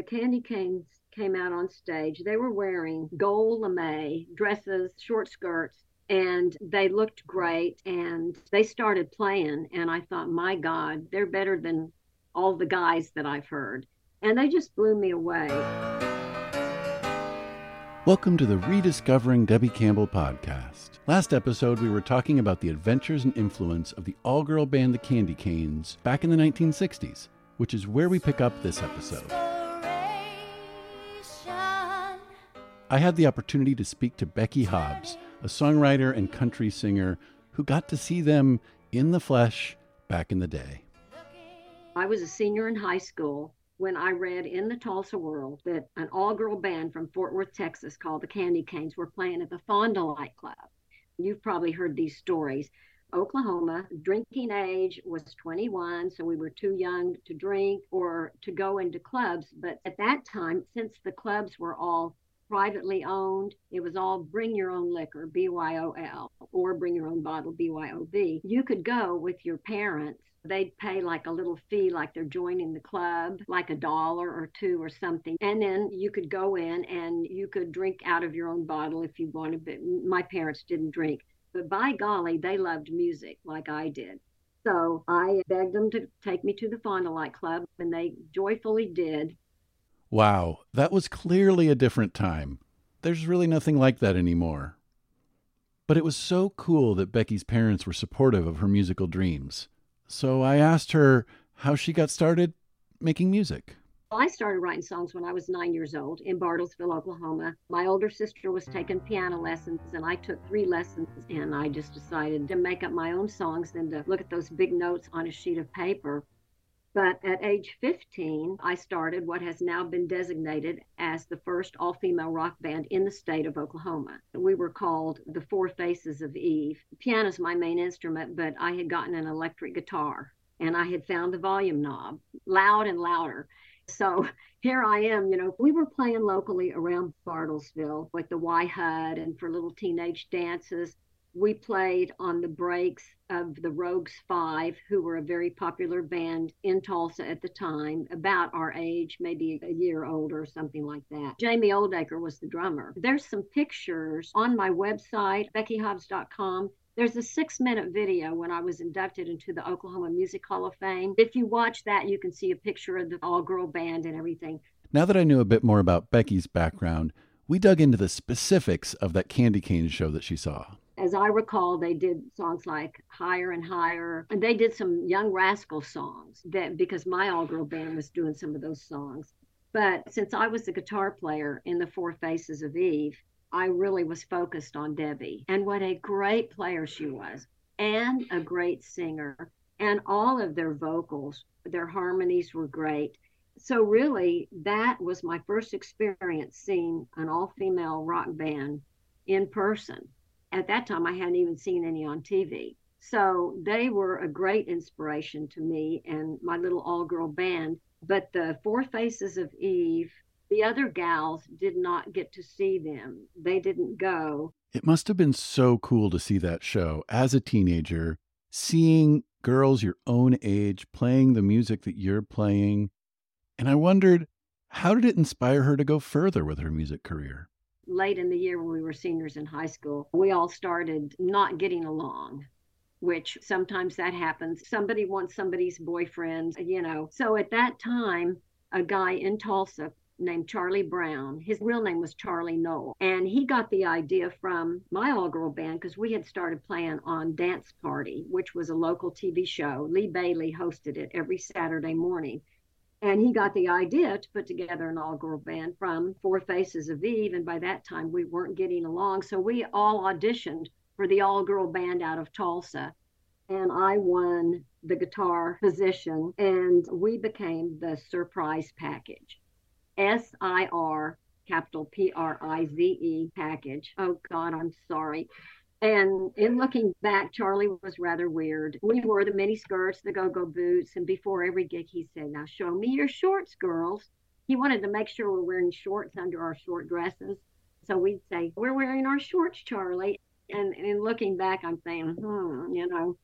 the Kandy Kanes came out on stage. They were wearing gold lame dresses, short skirts, and they looked great. And they started playing, and I thought, my God, they're better than all the guys that I've heard. And they just blew me away. Welcome to the Rediscovering Debbie Campbell podcast. Last episode, we were talking about the adventures and influence of the all girl band The Kandy Kanes back in the 1960s, which is where we pick up this episode. I had the opportunity to speak to Becky Hobbs, a songwriter and country singer who got to see them in the flesh back in the day. I was a senior in high school when I read in the Tulsa World that an all girl band from Fort Worth, Texas called the Kandy Kanes were playing at the Fond du Lac Club. You've probably heard these stories. Oklahoma, drinking age was 21, so we were too young to drink or to go into clubs. But at that time, since the clubs were all privately owned. It was all bring your own liquor, BYOL, or bring your own bottle, BYOB. You could go with your parents. They'd pay like a little fee, like they're joining the club, like a dollar or two or something. And then you could go in and you could drink out of your own bottle if you wanted. But my parents didn't drink. But by golly, they loved music like I did. So I begged them to take me to the Fond du Lac Club, and they joyfully did. Wow, that was clearly a different time. There's really nothing like that anymore. But it was so cool that Becky's parents were supportive of her musical dreams. So I asked her how she got started making music. I started writing songs when I was nine years old in Bartlesville, Oklahoma. My older sister was taking piano lessons, and I took three lessons. And I just decided to make up my own songs than to look at those big notes on a sheet of paper. But at age 15, I started what has now been designated as the first all female rock band in the state of Oklahoma. We were called the Four Faces of Eve. Piano is my main instrument, but I had gotten an electric guitar and I had found the volume knob loud and louder. So here I am, you know, we were playing locally around Bartlesville with the Y HUD and for little teenage dances we played on the breaks of the Rogues Five, who were a very popular band in Tulsa at the time, about our age, maybe a year older, or something like that. Jamie Oldaker was the drummer. There's some pictures on my website, beckyhobbs.com. There's a six minute video when I was inducted into the Oklahoma Music Hall of Fame. If you watch that, you can see a picture of the all girl band and everything. Now that I knew a bit more about Becky's background, we dug into the specifics of that Kandy Kane show that she saw as I recall, they did songs like Higher and Higher, and they did some Young Rascal songs that because my all girl band was doing some of those songs. But since I was the guitar player in the Four Faces of Eve, I really was focused on Debbie and what a great player she was, and a great singer, and all of their vocals, their harmonies were great. So, really, that was my first experience seeing an all female rock band in person at that time, I hadn't even seen any on TV. So they were a great inspiration to me and my little all girl band. But the Four Faces of Eve, the other gals did not get to see them. They didn't go. It must have been so cool to see that show as a teenager, seeing girls your own age playing the music that you're playing. And I wondered, how did it inspire her to go further with her music career? Late in the year when we were seniors in high school, we all started not getting along which sometimes that happens. Somebody wants somebody's boyfriend, you know. So at that time, a guy in Tulsa named Charlie Brown, his real name was Charlie Knoll, and he got the idea from my all girl band because we had started playing on Dance Party, which was a local TV show. Lee Bailey hosted it every Saturday morning. And he got the idea to put together an all girl band from Four Faces of Eve. And by that time, we weren't getting along. So we all auditioned for the all girl band out of Tulsa. And I won the guitar position. And we became the surprise package S I R capital P R I Z E package. Oh, God, I'm sorry. And in looking back, Charlie was rather weird. We wore the mini skirts, the go go boots, and before every gig, he said, Now show me your shorts, girls. He wanted to make sure we're wearing shorts under our short dresses. So we'd say, We're wearing our shorts, Charlie. And, in looking back, I'm saying, hmm, you know.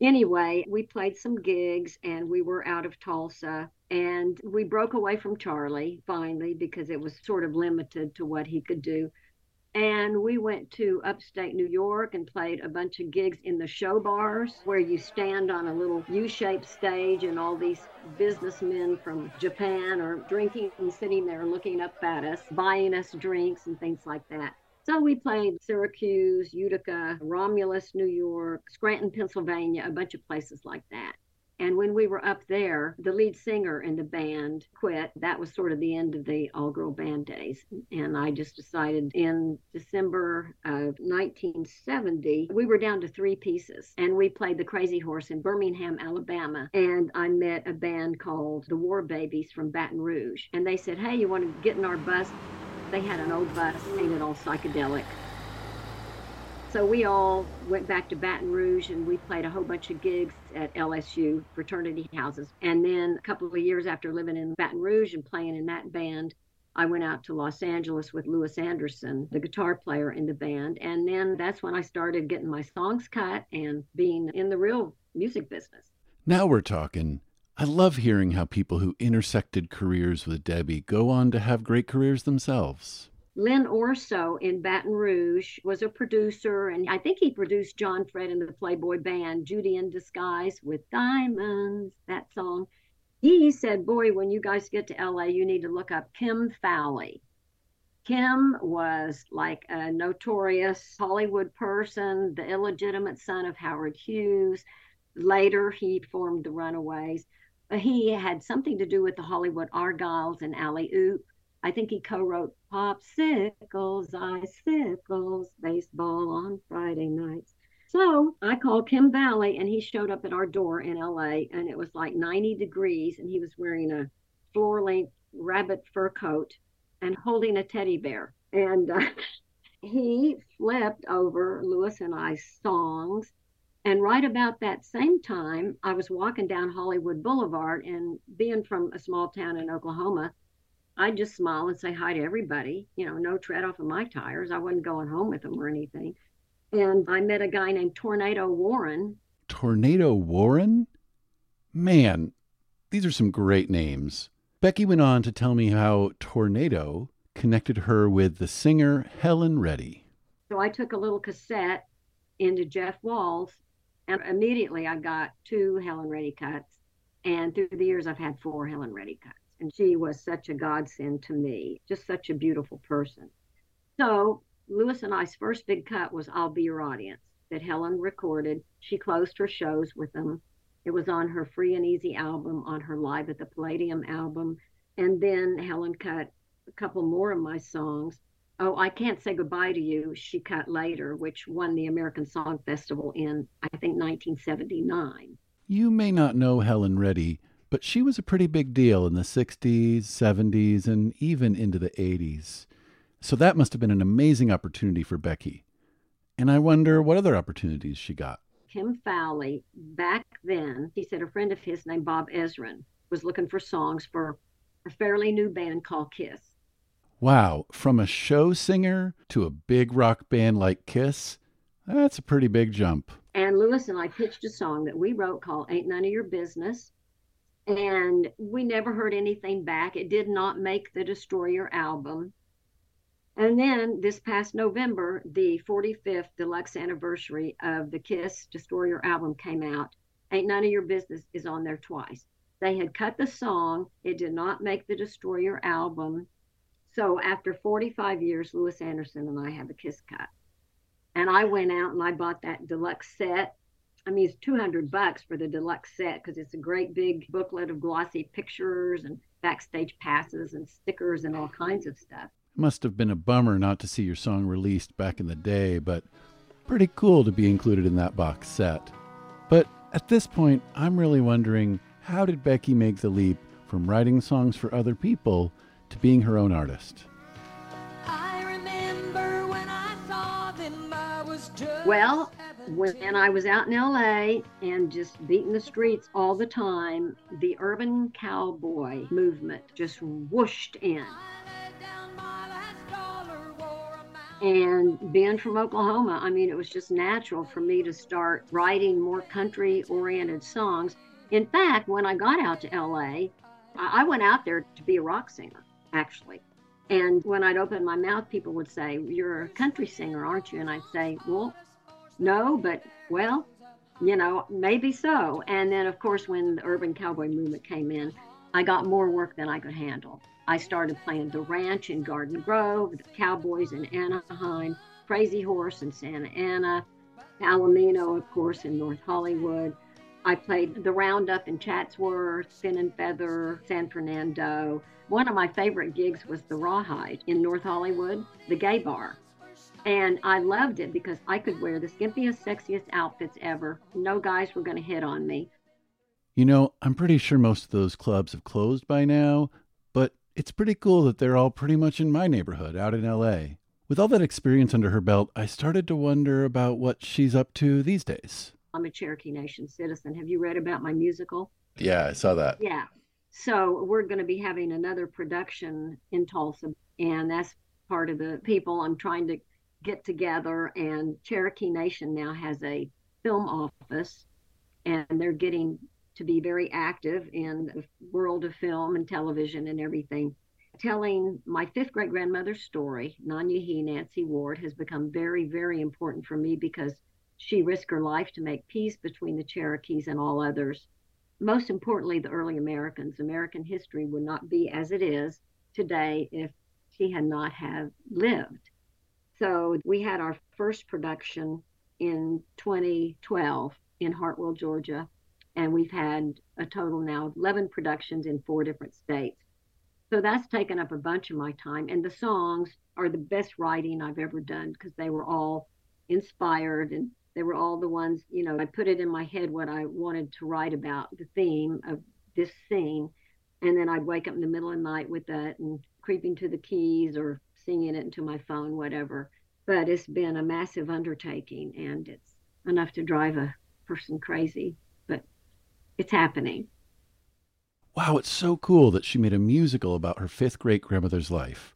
Anyway, we played some gigs and we were out of Tulsa And we broke away from Charlie finally because it was sort of limited to what he could do. And we went to upstate New York and played a bunch of gigs in the show bars where you stand on a little U shaped stage and all these businessmen from Japan are drinking and sitting there looking up at us, buying us drinks and things like that. So we played Syracuse, Utica, Romulus, New York, Scranton, Pennsylvania, a bunch of places like that. And when we were up there, the lead singer in the band quit. That was sort of the end of the all girl band days. And I just decided in December of 1970, we were down to three pieces. And we played the Crazy Horse in Birmingham, Alabama. And I met a band called the War Babies from Baton Rouge. And they said, Hey, you want to get in our bus? They had an old bus painted all psychedelic so we all went back to Baton Rouge and we played a whole bunch of gigs at LSU fraternity houses. And then a couple of years after living in Baton Rouge and playing in that band, I went out to Los Angeles with Louis Anderson, the guitar player in the band. And then that's when I started getting my songs cut and being in the real music business. Now we're talking. I love hearing how people who intersected careers with Debbie go on to have great careers themselves. Len Orso in Baton Rouge was a producer, and I think he produced John Fred and the Playboy Band, Judy in Disguise with Diamonds, that song. He said, Boy, when you guys get to LA, you need to look up Kim Fowley. Kim was like a notorious Hollywood person, the illegitimate son of Howard Hughes. Later, he formed the Runaways. He had something to do with the Hollywood Argyles and Alley Oop. I think he co-wrote Popsicles, Icicles, Baseball on Friday nights. So I called Kim Fowley and he showed up at our door in LA and it was like 90 degrees and he was wearing a floor length rabbit fur coat and holding a teddy bear. And uh, he flipped over Lewis and I's songs. And right about that same time, I was walking down Hollywood Boulevard and being from a small town in Oklahoma, I'd just smile and say hi to everybody, you know, no tread off of my tires. I wasn't going home with them or anything. And I met a guy named Tornado Warren. Tornado Warren? Man, these are some great names. Becky went on to tell me how Tornado connected her with the singer Helen Reddy. So I took a little cassette into Jeff Walls, and immediately I got two Helen Reddy cuts. And through the years, I've had four Helen Reddy cuts and she was such a godsend to me, just such a beautiful person. So Lewis and I's first big cut was I'll Be Your Audience that Helen recorded. She closed her shows with them. It was on her Free and Easy album, on her Live at the Palladium album. And then Helen cut a couple more of my songs. Oh, I Can't Say Goodbye to You, she cut later, which won the American Song Festival in, I think, 1979. You may not know Helen Reddy, but she was a pretty big deal in the 60s, 70s, and even into the 80s. So that must have been an amazing opportunity for Becky. And I wonder what other opportunities she got. Kim Fowley, back then, he said a friend of his named Bob Ezrin was looking for songs for a fairly new band called Kiss. Wow, from a show singer to a big rock band like Kiss, that's a pretty big jump. And Lewis and I pitched a song that we wrote called Ain't None of Your Business and we never heard anything back. It did not make the Destroyer album. And then this past November, the 45th deluxe anniversary of the Kiss Destroyer album came out. Ain't None of Your Business is on there twice. They had cut the song, it did not make the Destroyer album. So after 45 years, Lewis Anderson and I have a Kiss cut. And I went out and I bought that deluxe set I mean, it's 200 bucks for the deluxe set because it's a great big booklet of glossy pictures and backstage passes and stickers and all kinds of stuff. Must have been a bummer not to see your song released back in the day, but pretty cool to be included in that box set. But at this point, I'm really wondering how did Becky make the leap from writing songs for other people to being her own artist? Well, when I was out in LA and just beating the streets all the time, the urban cowboy movement just whooshed in. And being from Oklahoma, I mean, it was just natural for me to start writing more country oriented songs. In fact, when I got out to LA, I went out there to be a rock singer, actually. And when I'd open my mouth, people would say, You're a country singer, aren't you? And I'd say, Well, no, but well, you know, maybe so. And then, of course, when the urban cowboy movement came in, I got more work than I could handle. I started playing the ranch in Garden Grove, the Cowboys in Anaheim, Crazy Horse in Santa Ana, Palomino, of course, in North Hollywood. I played the Roundup in Chatsworth, Fin and Feather, San Fernando. One of my favorite gigs was the Rawhide in North Hollywood, the gay bar. And I loved it because I could wear the skimpiest, sexiest outfits ever. No guys were going to hit on me. You know, I'm pretty sure most of those clubs have closed by now, but it's pretty cool that they're all pretty much in my neighborhood out in LA. With all that experience under her belt, I started to wonder about what she's up to these days. I'm a Cherokee Nation citizen. Have you read about my musical? Yeah, I saw that. Yeah. So we're going to be having another production in Tulsa, and that's part of the people I'm trying to get together. And Cherokee Nation now has a film office, and they're getting to be very active in the world of film and television and everything telling my fifth great grandmother's story, Nanyehi Nancy Ward, has become very, very important for me because she risked her life to make peace between the Cherokees and all others. Most importantly, the early Americans. American history would not be as it is today if she had not have lived. So we had our first production in 2012 in Hartwell, Georgia, and we've had a total now of 11 productions in four different states. So that's taken up a bunch of my time. And the songs are the best writing I've ever done because they were all inspired and they were all the ones, you know, I put it in my head what I wanted to write about, the theme of this scene. And then I'd wake up in the middle of the night with that and creeping to the keys or singing it into my phone, whatever. But it's been a massive undertaking and it's enough to drive a person crazy, but it's happening. Wow, it's so cool that she made a musical about her fifth great grandmother's life.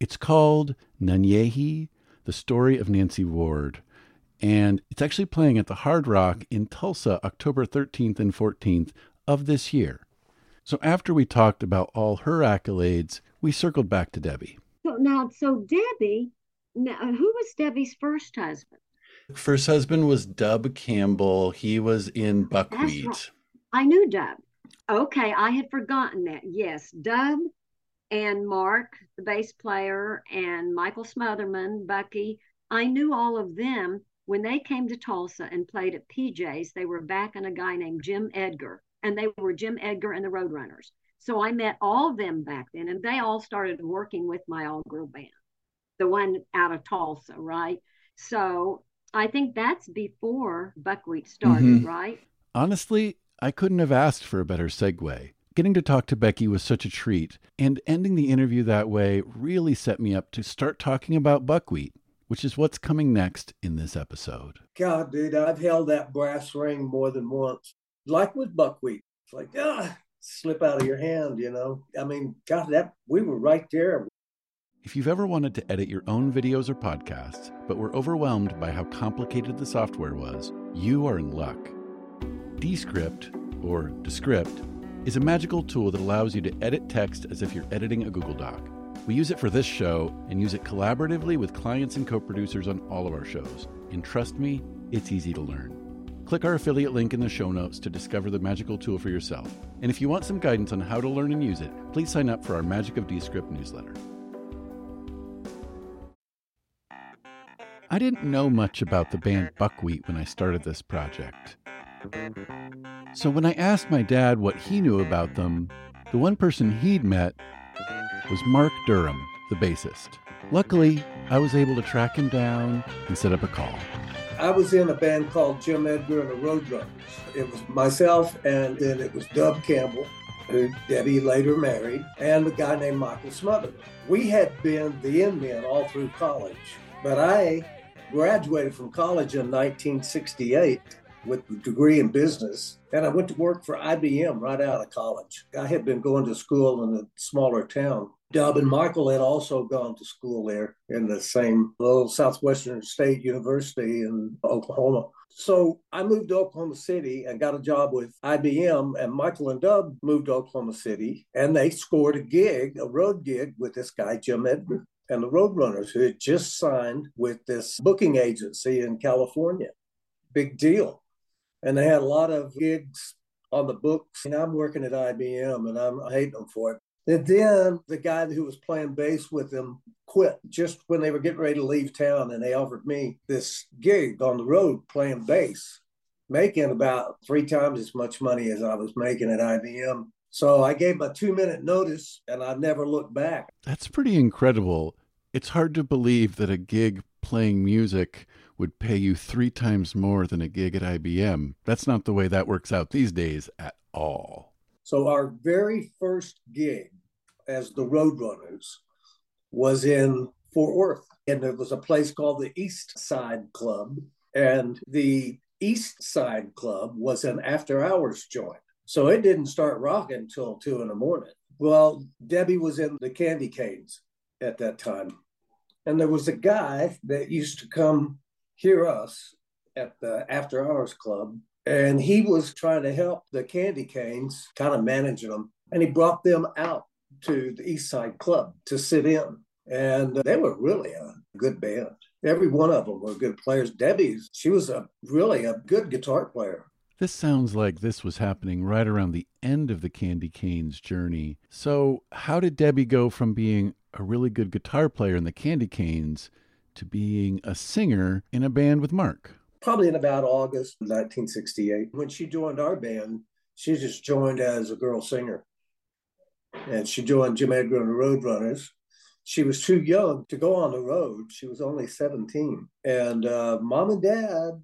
It's called Nanyehi, the story of Nancy Ward. And it's actually playing at the Hard Rock in Tulsa October 13th and 14th of this year. So after we talked about all her accolades, we circled back to Debbie. So now, so Debbie, now, uh, who was Debbie's first husband? First husband was Dub Campbell. He was in Buckwheat. Right. I knew Dub. Okay, I had forgotten that. Yes, Dub and Marc, the bass player, and Michael Smotherman, Bucky. I knew all of them when they came to Tulsa and played at PJ's. They were backing a guy named Jim Edgar, and they were Jim Edgar and the Roadrunners. So I met all of them back then, and they all started working with my all girl band, the one out of Tulsa, right? So I think that's before Buckwheat started, mm-hmm. right? Honestly, I couldn't have asked for a better segue. Getting to talk to Becky was such a treat, and ending the interview that way really set me up to start talking about buckwheat, which is what's coming next in this episode. God, dude, I've held that brass ring more than once. Like with buckwheat. It's like, ah, slip out of your hand, you know? I mean, God, that we were right there. If you've ever wanted to edit your own videos or podcasts, but were overwhelmed by how complicated the software was, you are in luck. Descript, or Descript, is a magical tool that allows you to edit text as if you're editing a Google Doc. We use it for this show and use it collaboratively with clients and co producers on all of our shows. And trust me, it's easy to learn. Click our affiliate link in the show notes to discover the magical tool for yourself. And if you want some guidance on how to learn and use it, please sign up for our Magic of Descript newsletter. I didn't know much about the band Buckwheat when I started this project. So when I asked my dad what he knew about them, the one person he'd met was Marc Durham, the bassist. Luckily, I was able to track him down and set up a call. I was in a band called Jim Edgar and the Roadrunners. It was myself, and then it was Dub Campbell, who Debbie later married, and a guy named Michael Smotherman. We had been the in men all through college, but I graduated from college in 1968 with a degree in business. And I went to work for IBM right out of college. I had been going to school in a smaller town. Dub and Michael had also gone to school there in the same little Southwestern State University in Oklahoma. So I moved to Oklahoma City and got a job with IBM, and Michael and Dub moved to Oklahoma City, and they scored a gig, a road gig with this guy, Jim Edgar, and the Roadrunners, who had just signed with this booking agency in California. Big deal. And they had a lot of gigs on the books. And I'm working at IBM and I'm hating them for it. And then the guy who was playing bass with them quit just when they were getting ready to leave town. And they offered me this gig on the road playing bass, making about three times as much money as I was making at IBM. So I gave my two minute notice and I never looked back. That's pretty incredible. It's hard to believe that a gig playing music would pay you three times more than a gig at IBM. That's not the way that works out these days at all. So, our very first gig as the Roadrunners was in Fort Worth, and there was a place called the East Side Club. And the East Side Club was an after hours joint. So, it didn't start rocking until two in the morning. Well, Debbie was in the Kandy Kanes at that time. And there was a guy that used to come hear us at the After Hours Club, and he was trying to help the Kandy Kanes, kind of managing them, and he brought them out to the East Side Club to sit in, and they were really a good band. Every one of them were good players. Debbie's, she was a really a good guitar player. This sounds like this was happening right around the end of the Kandy Kanes journey. So, how did Debbie go from being a really good guitar player in the Kandy Kanes to being a singer in a band with Marc? Probably in about August 1968. When she joined our band, she just joined as a girl singer. And she joined Jim Edgar and the Roadrunners. She was too young to go on the road. She was only 17. And uh, mom and dad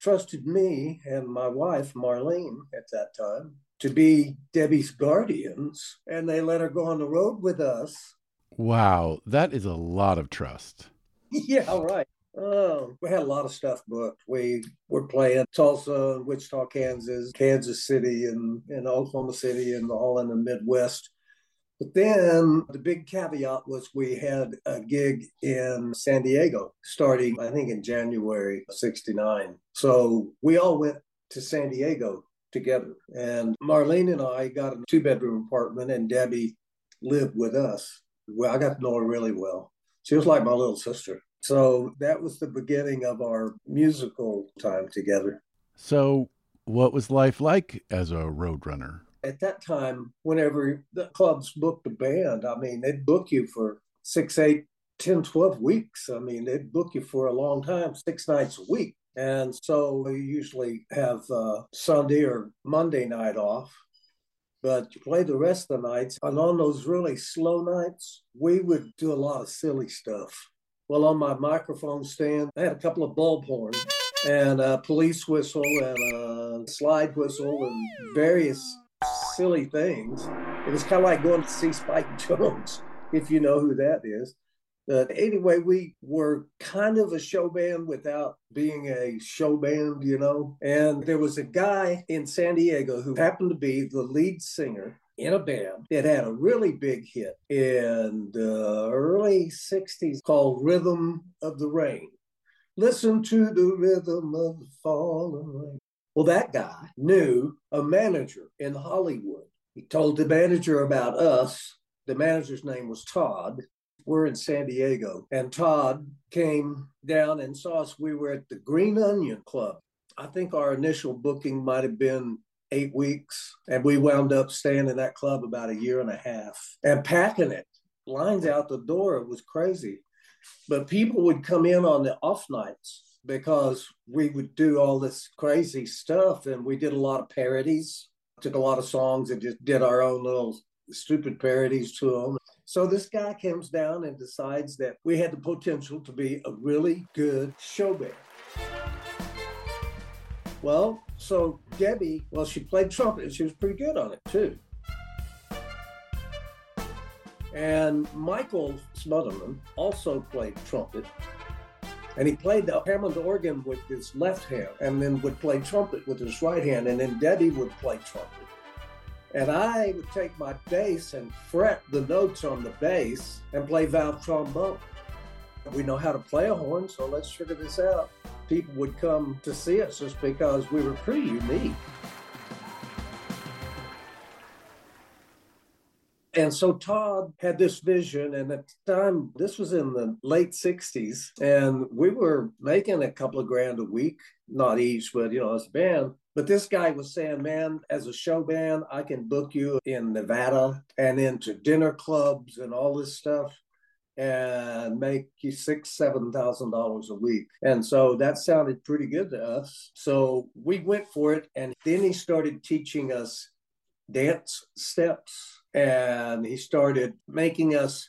trusted me and my wife, Marlene, at that time, to be Debbie's guardians. And they let her go on the road with us. Wow, that is a lot of trust. yeah, right. Oh, we had a lot of stuff booked. We were playing Tulsa, Wichita, Kansas, Kansas City, and, and Oklahoma City, and all in the Midwest. But then the big caveat was we had a gig in San Diego starting, I think, in January 69. So we all went to San Diego together. And Marlene and I got a two bedroom apartment, and Debbie lived with us. Well, I got to know her really well. She was like my little sister. So that was the beginning of our musical time together. So, what was life like as a roadrunner? At that time, whenever the clubs booked a band, I mean, they'd book you for six, eight, 10, 12 weeks. I mean, they'd book you for a long time, six nights a week. And so we usually have uh, Sunday or Monday night off but you play the rest of the nights. And on those really slow nights, we would do a lot of silly stuff. Well, on my microphone stand, I had a couple of bulb horns and a police whistle and a slide whistle and various silly things. It was kind of like going to see Spike Jones, if you know who that is. But anyway, we were kind of a show band without being a show band, you know. And there was a guy in San Diego who happened to be the lead singer in a band that had a really big hit in the early 60s called Rhythm of the Rain. Listen to the rhythm of the falling rain. Well, that guy knew a manager in Hollywood. He told the manager about us. The manager's name was Todd we're in San Diego, and Todd came down and saw us. We were at the Green Onion Club. I think our initial booking might have been eight weeks, and we wound up staying in that club about a year and a half and packing it. Lines out the door. It was crazy. But people would come in on the off nights because we would do all this crazy stuff, and we did a lot of parodies. Took a lot of songs and just did our own little stupid parodies to them. So this guy comes down and decides that we had the potential to be a really good show band. Well, so Debbie, well, she played trumpet and she was pretty good on it too. And Michael Smotherman also played trumpet. And he played the Hammond organ with his left hand and then would play trumpet with his right hand. And then Debbie would play trumpet. And I would take my bass and fret the notes on the bass and play valve trombone. We know how to play a horn, so let's figure this out. People would come to see us just because we were pretty unique. And so Todd had this vision, and at the time, this was in the late 60s, and we were making a couple of grand a week, not each, but you know, as a band. But this guy was saying, man, as a show band, I can book you in Nevada and into dinner clubs and all this stuff and make you six, seven thousand dollars a week. And so that sounded pretty good to us. So we went for it. And then he started teaching us dance steps and he started making us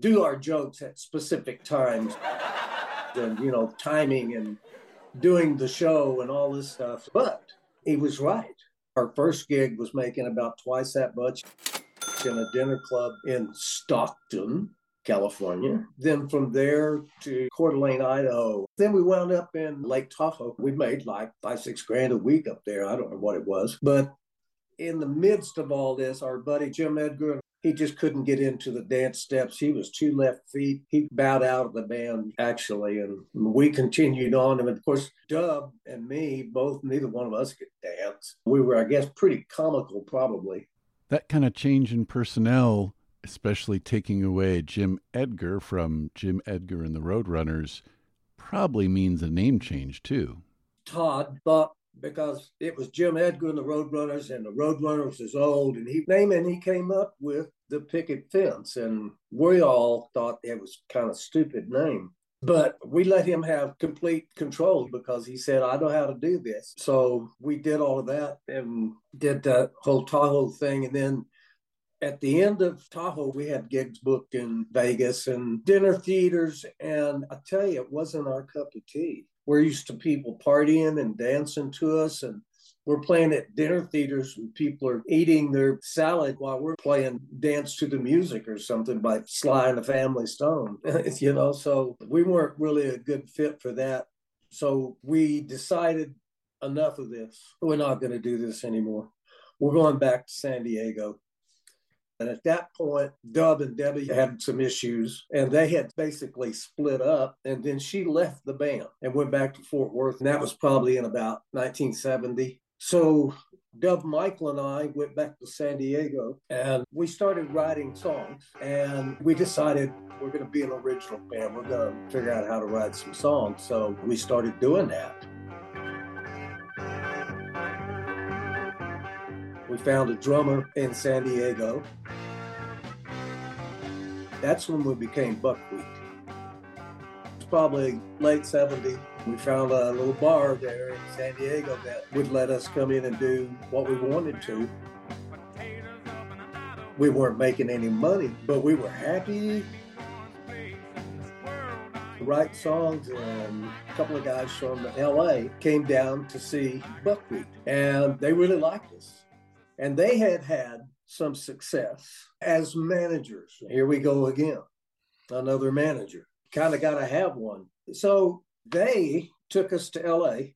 do our jokes at specific times and you know timing and doing the show and all this stuff but he was right our first gig was making about twice that much in a dinner club in stockton California. Then from there to Coeur d'Alene, Idaho. Then we wound up in Lake Tahoe. We made like five, six grand a week up there. I don't know what it was. But in the midst of all this, our buddy Jim Edgar, he just couldn't get into the dance steps. He was two left feet. He bowed out of the band, actually. And we continued on. And of course, Dub and me, both, neither one of us could dance. We were, I guess, pretty comical, probably. That kind of change in personnel, especially taking away Jim Edgar from Jim Edgar and the Roadrunners, probably means a name change, too. Todd thought because it was Jim Edgar and the Roadrunners, and the Roadrunners is old, and he name and he came up with the picket fence, and we all thought it was kind of stupid name. But we let him have complete control because he said, I know how to do this. So we did all of that and did that whole Tahoe thing. And then at the end of Tahoe, we had gigs booked in Vegas and dinner theaters. And I tell you, it wasn't our cup of tea we're used to people partying and dancing to us and we're playing at dinner theaters and people are eating their salad while we're playing dance to the music or something by Sly and the Family Stone, you know. So we weren't really a good fit for that. So we decided enough of this. We're not going to do this anymore. We're going back to San Diego. And at that point, Dub and Debbie had some issues and they had basically split up. And then she left the band and went back to Fort Worth. And that was probably in about 1970. So Dub Michael and I went back to San Diego and we started writing songs. And we decided we're going to be an original band. We're going to figure out how to write some songs. So we started doing that. We found a drummer in San Diego. That's when we became Buckwheat. It's probably late 70s. We found a little bar there in San Diego that would let us come in and do what we wanted to. We weren't making any money, but we were happy write songs and a couple of guys from LA came down to see Buckwheat and they really liked us and they had had some success as managers. Here we go again, another manager. Kind of got to have one. So they took us to LA,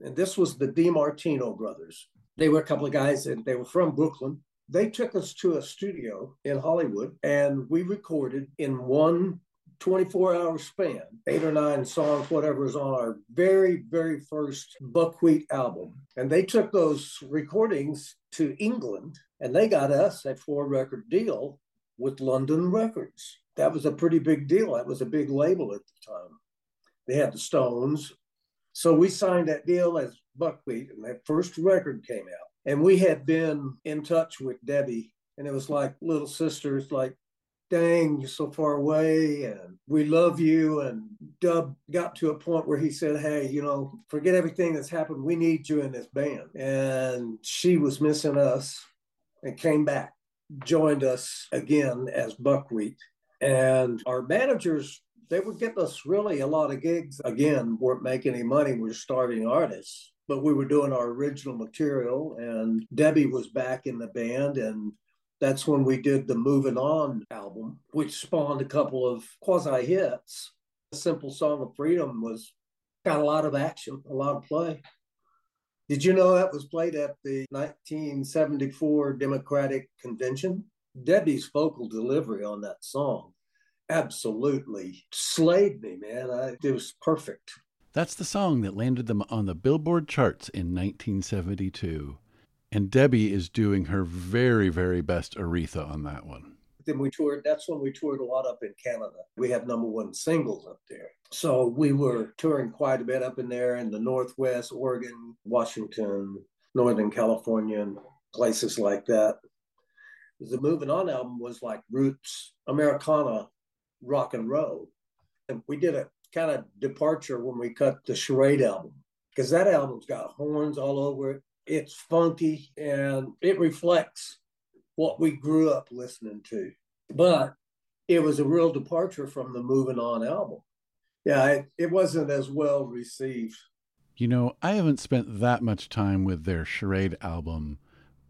and this was the DiMartino brothers. They were a couple of guys, and they were from Brooklyn. They took us to a studio in Hollywood, and we recorded in one 24 hour span, eight or nine songs, whatever is on our very, very first Buckwheat album. And they took those recordings to England and they got us a four record deal with London Records. That was a pretty big deal. That was a big label at the time. They had the Stones. So we signed that deal as Buckwheat, and that first record came out. And we had been in touch with Debbie, and it was like little sisters, like dang, you're so far away and we love you. And Dub got to a point where he said, Hey, you know, forget everything that's happened. We need you in this band. And she was missing us and came back, joined us again as Buckwheat. And our managers, they were getting us really a lot of gigs. Again, weren't making any money. We were starving artists but we were doing our original material and Debbie was back in the band and that's when we did the Moving On album, which spawned a couple of quasi hits. A simple song of freedom was got a lot of action, a lot of play. Did you know that was played at the 1974 Democratic Convention? Debbie's vocal delivery on that song absolutely slayed me, man. I, it was perfect. That's the song that landed them on the Billboard charts in 1972. And Debbie is doing her very, very best Aretha on that one. Then we toured, that's when we toured a lot up in Canada. We had number one singles up there. So we were touring quite a bit up in there in the Northwest, Oregon, Washington, Northern California, and places like that. The Moving On album was like roots Americana rock and roll. And we did a kind of departure when we cut the Charade album because that album's got horns all over it. It's funky and it reflects what we grew up listening to. But it was a real departure from the Moving On album. Yeah, it, it wasn't as well received. You know, I haven't spent that much time with their Charade album,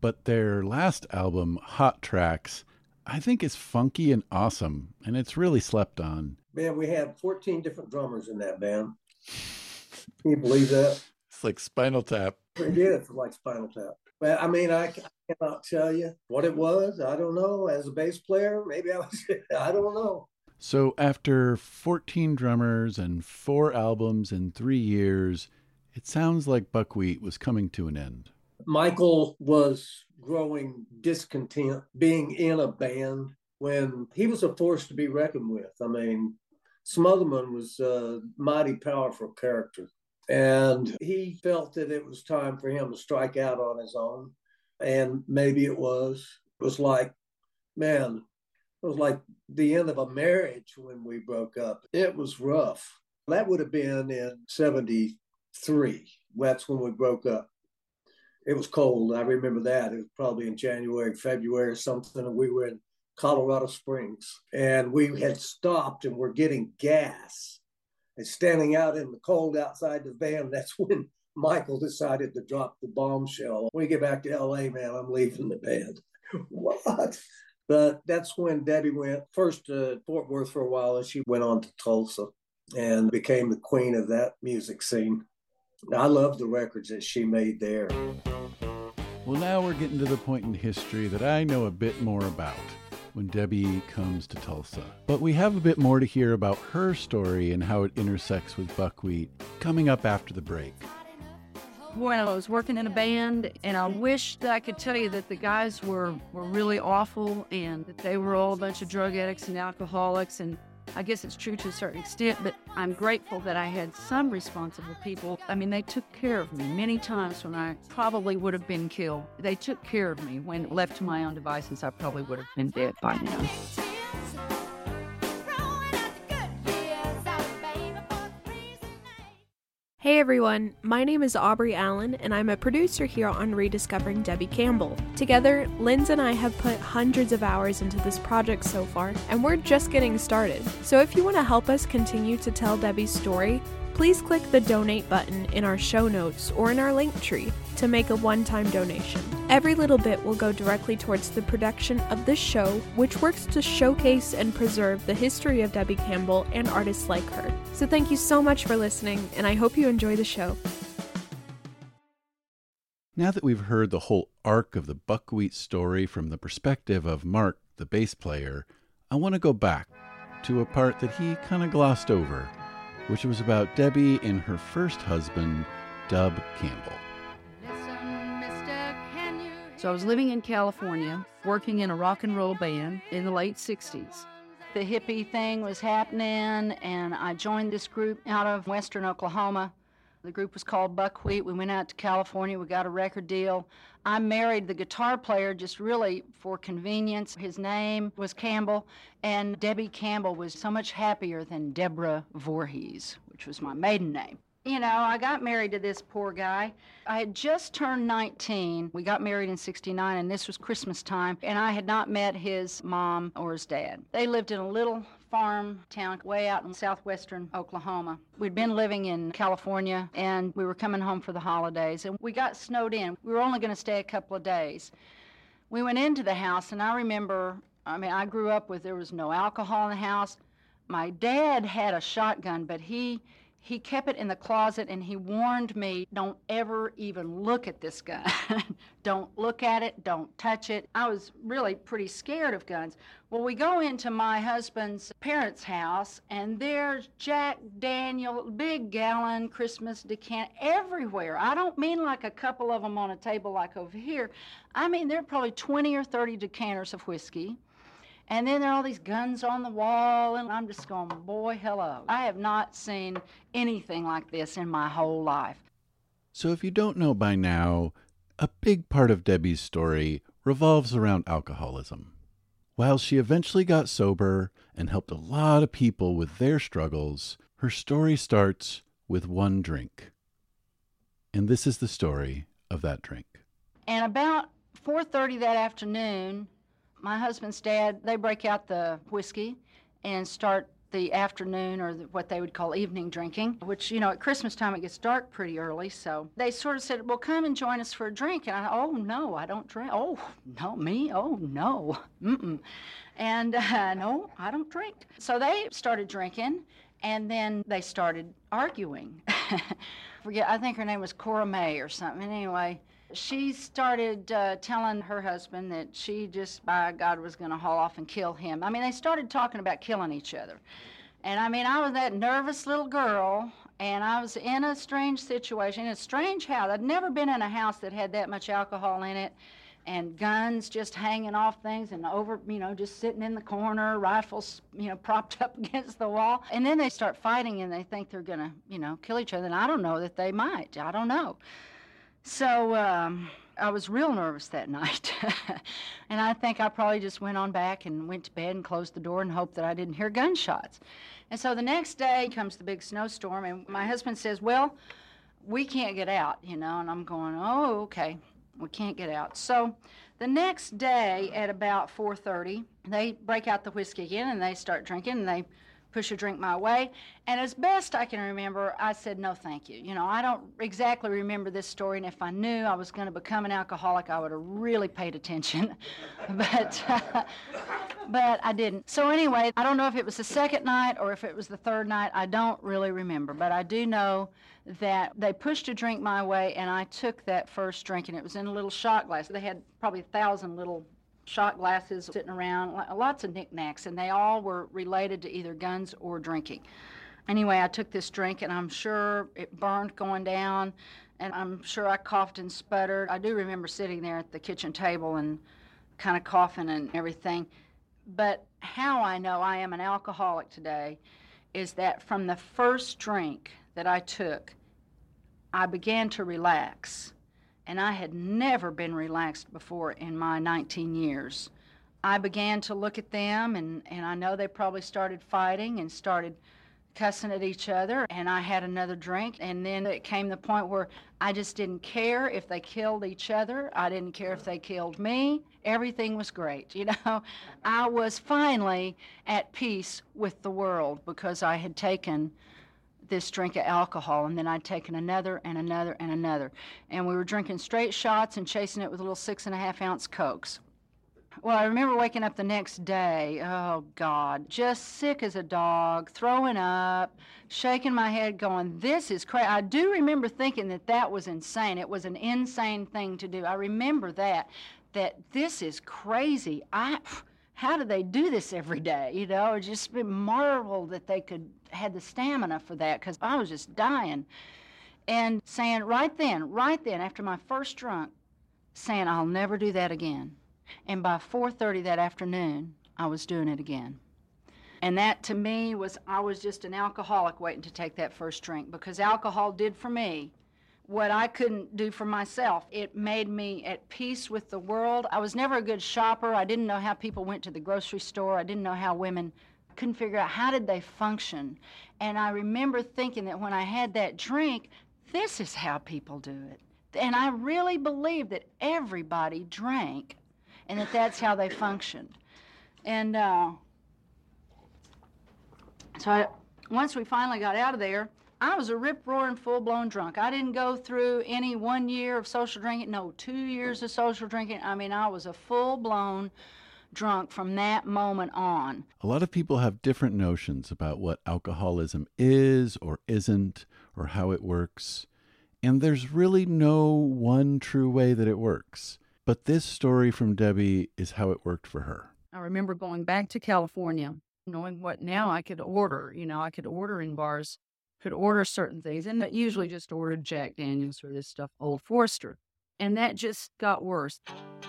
but their last album, Hot Tracks, I think is funky and awesome, and it's really slept on. Man, we had 14 different drummers in that band. Can you believe that? It's like Spinal Tap. We did it like Spinal Tap. But I mean, I, I cannot tell you what it was. I don't know. As a bass player, maybe I was, I don't know. So after 14 drummers and four albums in three years, it sounds like Buckwheat was coming to an end. Michael was growing discontent being in a band when he was a force to be reckoned with. I mean, Smotherman was a mighty powerful character. And he felt that it was time for him to strike out on his own. And maybe it was. It was like, man, it was like the end of a marriage when we broke up. It was rough. That would have been in 73. That's when we broke up. It was cold. I remember that. It was probably in January, February or something. And we were in Colorado Springs and we had stopped and we're getting gas and standing out in the cold outside the van. That's when Michael decided to drop the bombshell. When we get back to LA, man, I'm leaving the band. what? But that's when Debbie went first to Fort Worth for a while and she went on to Tulsa and became the queen of that music scene. I love the records that she made there. Well, now we're getting to the point in history that I know a bit more about when Debbie comes to Tulsa. But we have a bit more to hear about her story and how it intersects with buckwheat coming up after the break. When I was working in a band, and I wish that I could tell you that the guys were, were really awful and that they were all a bunch of drug addicts and alcoholics and I guess it's true to a certain extent, but I'm grateful that I had some responsible people. I mean, they took care of me many times when I probably would have been killed. They took care of me when left to my own devices, I probably would have been dead by now. Hey everyone, my name is Aubrey Allen, and I'm a producer here on Rediscovering Debbie Campbell. Together, Linz and I have put hundreds of hours into this project so far, and we're just getting started. So if you want to help us continue to tell Debbie's story, please click the donate button in our show notes or in our link tree to make a one time donation. Every little bit will go directly towards the production of this show, which works to showcase and preserve the history of Debbie Campbell and artists like her. So thank you so much for listening, and I hope you enjoy the show. Now that we've heard the whole arc of the buckwheat story from the perspective of Marc, the bass player, I want to go back to a part that he kind of glossed over which was about Debbie and her first husband, Dub Campbell. So I was living in California, working in a rock and roll band in the late 60s. The hippie thing was happening, and I joined this group out of western Oklahoma. The group was called Buckwheat. We went out to California, we got a record deal. I married the guitar player just really for convenience. His name was Campbell, and Debbie Campbell was so much happier than Deborah Voorhees, which was my maiden name. You know, I got married to this poor guy. I had just turned 19. We got married in 69, and this was Christmas time, and I had not met his mom or his dad. They lived in a little farm town way out in southwestern Oklahoma. We'd been living in California and we were coming home for the holidays and we got snowed in. We were only going to stay a couple of days. We went into the house and I remember, I mean, I grew up with there was no alcohol in the house. My dad had a shotgun, but he he kept it in the closet and he warned me don't ever even look at this gun. don't look at it, don't touch it. I was really pretty scared of guns. Well, we go into my husband's parents' house and there's Jack Daniel, big gallon Christmas decant everywhere. I don't mean like a couple of them on a table like over here. I mean, there are probably 20 or 30 decanters of whiskey. And then there are all these guns on the wall, and I'm just going, boy, hello. I have not seen anything like this in my whole life. So, if you don't know by now, a big part of Debbie's story revolves around alcoholism. While she eventually got sober and helped a lot of people with their struggles, her story starts with one drink. And this is the story of that drink. And about 4:30 that afternoon, my husband's dad, they break out the whiskey and start the afternoon or the, what they would call evening drinking, which, you know, at Christmas time it gets dark pretty early. So they sort of said, Well, come and join us for a drink. And I, oh, no, I don't drink. Oh, no, me? Oh, no. Mm-mm. And uh, no, I don't drink. So they started drinking and then they started arguing. Forget, I think her name was Cora May or something. Anyway, she started uh, telling her husband that she just, by God, was going to haul off and kill him. I mean, they started talking about killing each other. And I mean, I was that nervous little girl, and I was in a strange situation, a strange house. I'd never been in a house that had that much alcohol in it, and guns just hanging off things, and over, you know, just sitting in the corner, rifles, you know, propped up against the wall. And then they start fighting, and they think they're going to, you know, kill each other. And I don't know that they might. I don't know. So um, I was real nervous that night. and I think I probably just went on back and went to bed and closed the door and hoped that I didn't hear gunshots. And so the next day comes the big snowstorm, and my husband says, Well, we can't get out, you know. And I'm going, Oh, okay. We can't get out. So the next day at about 4:30, they break out the whiskey again and they start drinking and they push a drink my way. And as best I can remember, I said, no, thank you. You know, I don't exactly remember this story, and if I knew I was going to become an alcoholic, I would have really paid attention. but, uh, but I didn't. So, anyway, I don't know if it was the second night or if it was the third night. I don't really remember. But I do know that they pushed a drink my way, and I took that first drink, and it was in a little shot glass. They had probably a thousand little shot glasses sitting around, lots of knickknacks, and they all were related to either guns or drinking. Anyway, I took this drink, and I'm sure it burned going down, and I'm sure I coughed and sputtered. I do remember sitting there at the kitchen table and kind of coughing and everything. But how I know I am an alcoholic today is that from the first drink that I took, I began to relax and I had never been relaxed before in my 19 years. I began to look at them, and, and I know they probably started fighting and started cussing at each other, and I had another drink, and then it came the point where I just didn't care if they killed each other. I didn't care if they killed me. Everything was great, you know. I was finally at peace with the world because I had taken this drink of alcohol, and then I'd taken another and another and another. And we were drinking straight shots and chasing it with little six and a half ounce Cokes. Well, I remember waking up the next day, oh God, just sick as a dog, throwing up, shaking my head, going, This is crazy. I do remember thinking that that was insane. It was an insane thing to do. I remember that, that this is crazy. I how do they do this every day? You know, it just been marveled that they could had the stamina for that because I was just dying. And saying right then, right then, after my first drunk, saying I'll never do that again. And by 4:30 that afternoon, I was doing it again. And that to me was I was just an alcoholic waiting to take that first drink because alcohol did for me what I couldn't do for myself. It made me at peace with the world. I was never a good shopper. I didn't know how people went to the grocery store. I didn't know how women couldn't figure out how did they function. And I remember thinking that when I had that drink, this is how people do it. And I really believed that everybody drank and that that's how they functioned. And uh, so I, once we finally got out of there, I was a rip roaring, full blown drunk. I didn't go through any one year of social drinking, no, two years of social drinking. I mean, I was a full blown drunk from that moment on. A lot of people have different notions about what alcoholism is or isn't, or how it works. And there's really no one true way that it works. But this story from Debbie is how it worked for her. I remember going back to California, knowing what now I could order. You know, I could order in bars, could order certain things, and usually just ordered Jack Daniels or this stuff, Old Forester and that just got worse.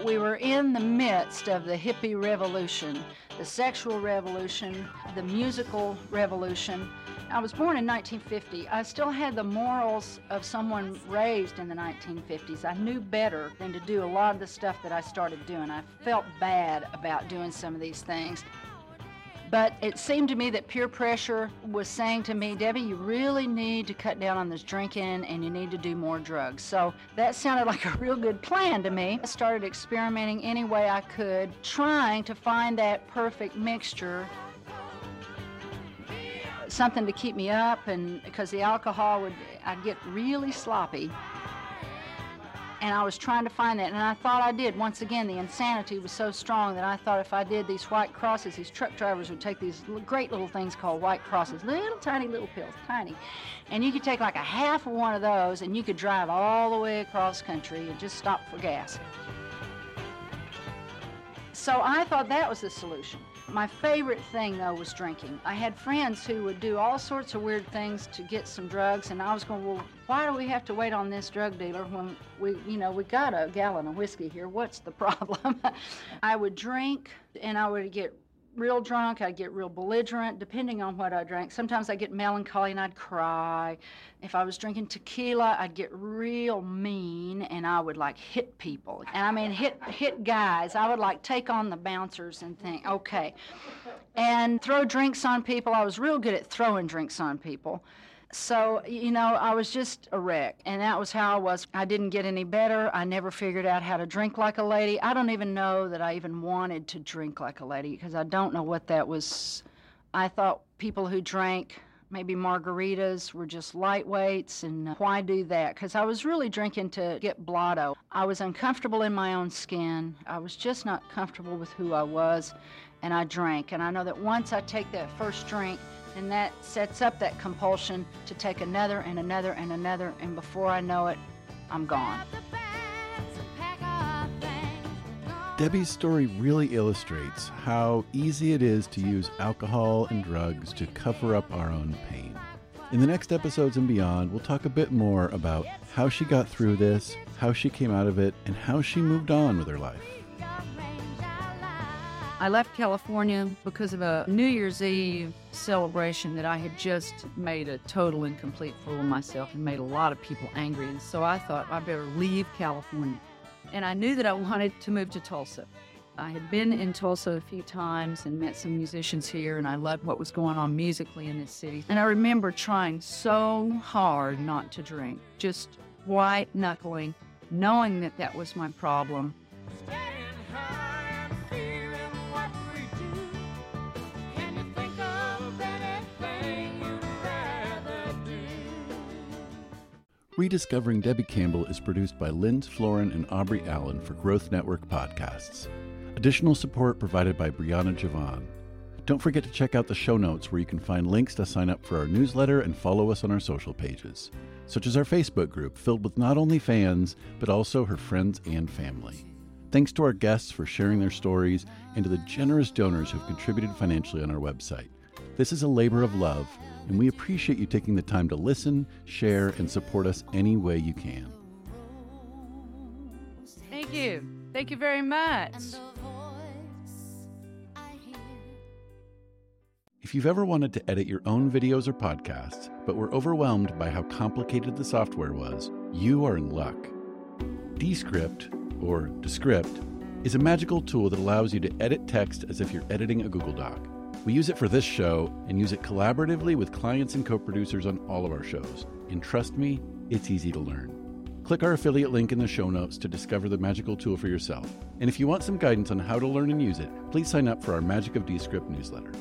We were in the midst of the hippie revolution, the sexual revolution, the musical revolution. I was born in 1950. I still had the morals of someone raised in the 1950s. I knew better than to do a lot of the stuff that I started doing. I felt bad about doing some of these things. But it seemed to me that peer pressure was saying to me, Debbie, you really need to cut down on this drinking and you need to do more drugs. So that sounded like a real good plan to me. I started experimenting any way I could, trying to find that perfect mixture something to keep me up and because the alcohol would I'd get really sloppy and I was trying to find that, and I thought I did. Once again, the insanity was so strong that I thought if I did these white crosses, these truck drivers would take these great little things called white crosses, little tiny little pills, tiny, and you could take like a half of one of those, and you could drive all the way across country and just stop for gas. So I thought that was the solution. My favorite thing, though, was drinking. I had friends who would do all sorts of weird things to get some drugs, and I was going, well, why do we have to wait on this drug dealer when we, you know, we got a gallon of whiskey here? What's the problem? I would drink, and I would get real drunk, I'd get real belligerent, depending on what I drank. Sometimes I'd get melancholy and I'd cry. If I was drinking tequila, I'd get real mean and I would like hit people. And I mean, hit, hit guys. I would like take on the bouncers and think, okay. And throw drinks on people. I was real good at throwing drinks on people. So, you know, I was just a wreck. And that was how I was. I didn't get any better. I never figured out how to drink like a lady. I don't even know that I even wanted to drink like a lady because I don't know what that was. I thought people who drank maybe margaritas were just lightweights and uh, why do that because i was really drinking to get blotto i was uncomfortable in my own skin i was just not comfortable with who i was and i drank and i know that once i take that first drink and that sets up that compulsion to take another and another and another, and before I know it, I'm gone. Debbie's story really illustrates how easy it is to use alcohol and drugs to cover up our own pain. In the next episodes and beyond, we'll talk a bit more about how she got through this, how she came out of it, and how she moved on with her life. I left California because of a New Year's Eve celebration that I had just made a total and complete fool of myself and made a lot of people angry. And so I thought I better leave California. And I knew that I wanted to move to Tulsa. I had been in Tulsa a few times and met some musicians here, and I loved what was going on musically in this city. And I remember trying so hard not to drink, just white knuckling, knowing that that was my problem Rediscovering Debbie Campbell is produced by Linz Florin and Aubrey Allen for Growth Network Podcasts. Additional support provided by Brianna Javon. Don't forget to check out the show notes where you can find links to sign up for our newsletter and follow us on our social pages, such as our Facebook group filled with not only fans, but also her friends and family. Thanks to our guests for sharing their stories and to the generous donors who've contributed financially on our website. This is a labor of love and we appreciate you taking the time to listen, share, and support us any way you can. Thank you. Thank you very much. If you've ever wanted to edit your own videos or podcasts, but were overwhelmed by how complicated the software was, you are in luck. Descript, or Descript, is a magical tool that allows you to edit text as if you're editing a Google Doc. We use it for this show and use it collaboratively with clients and co producers on all of our shows. And trust me, it's easy to learn. Click our affiliate link in the show notes to discover the magical tool for yourself. And if you want some guidance on how to learn and use it, please sign up for our Magic of Descript newsletter.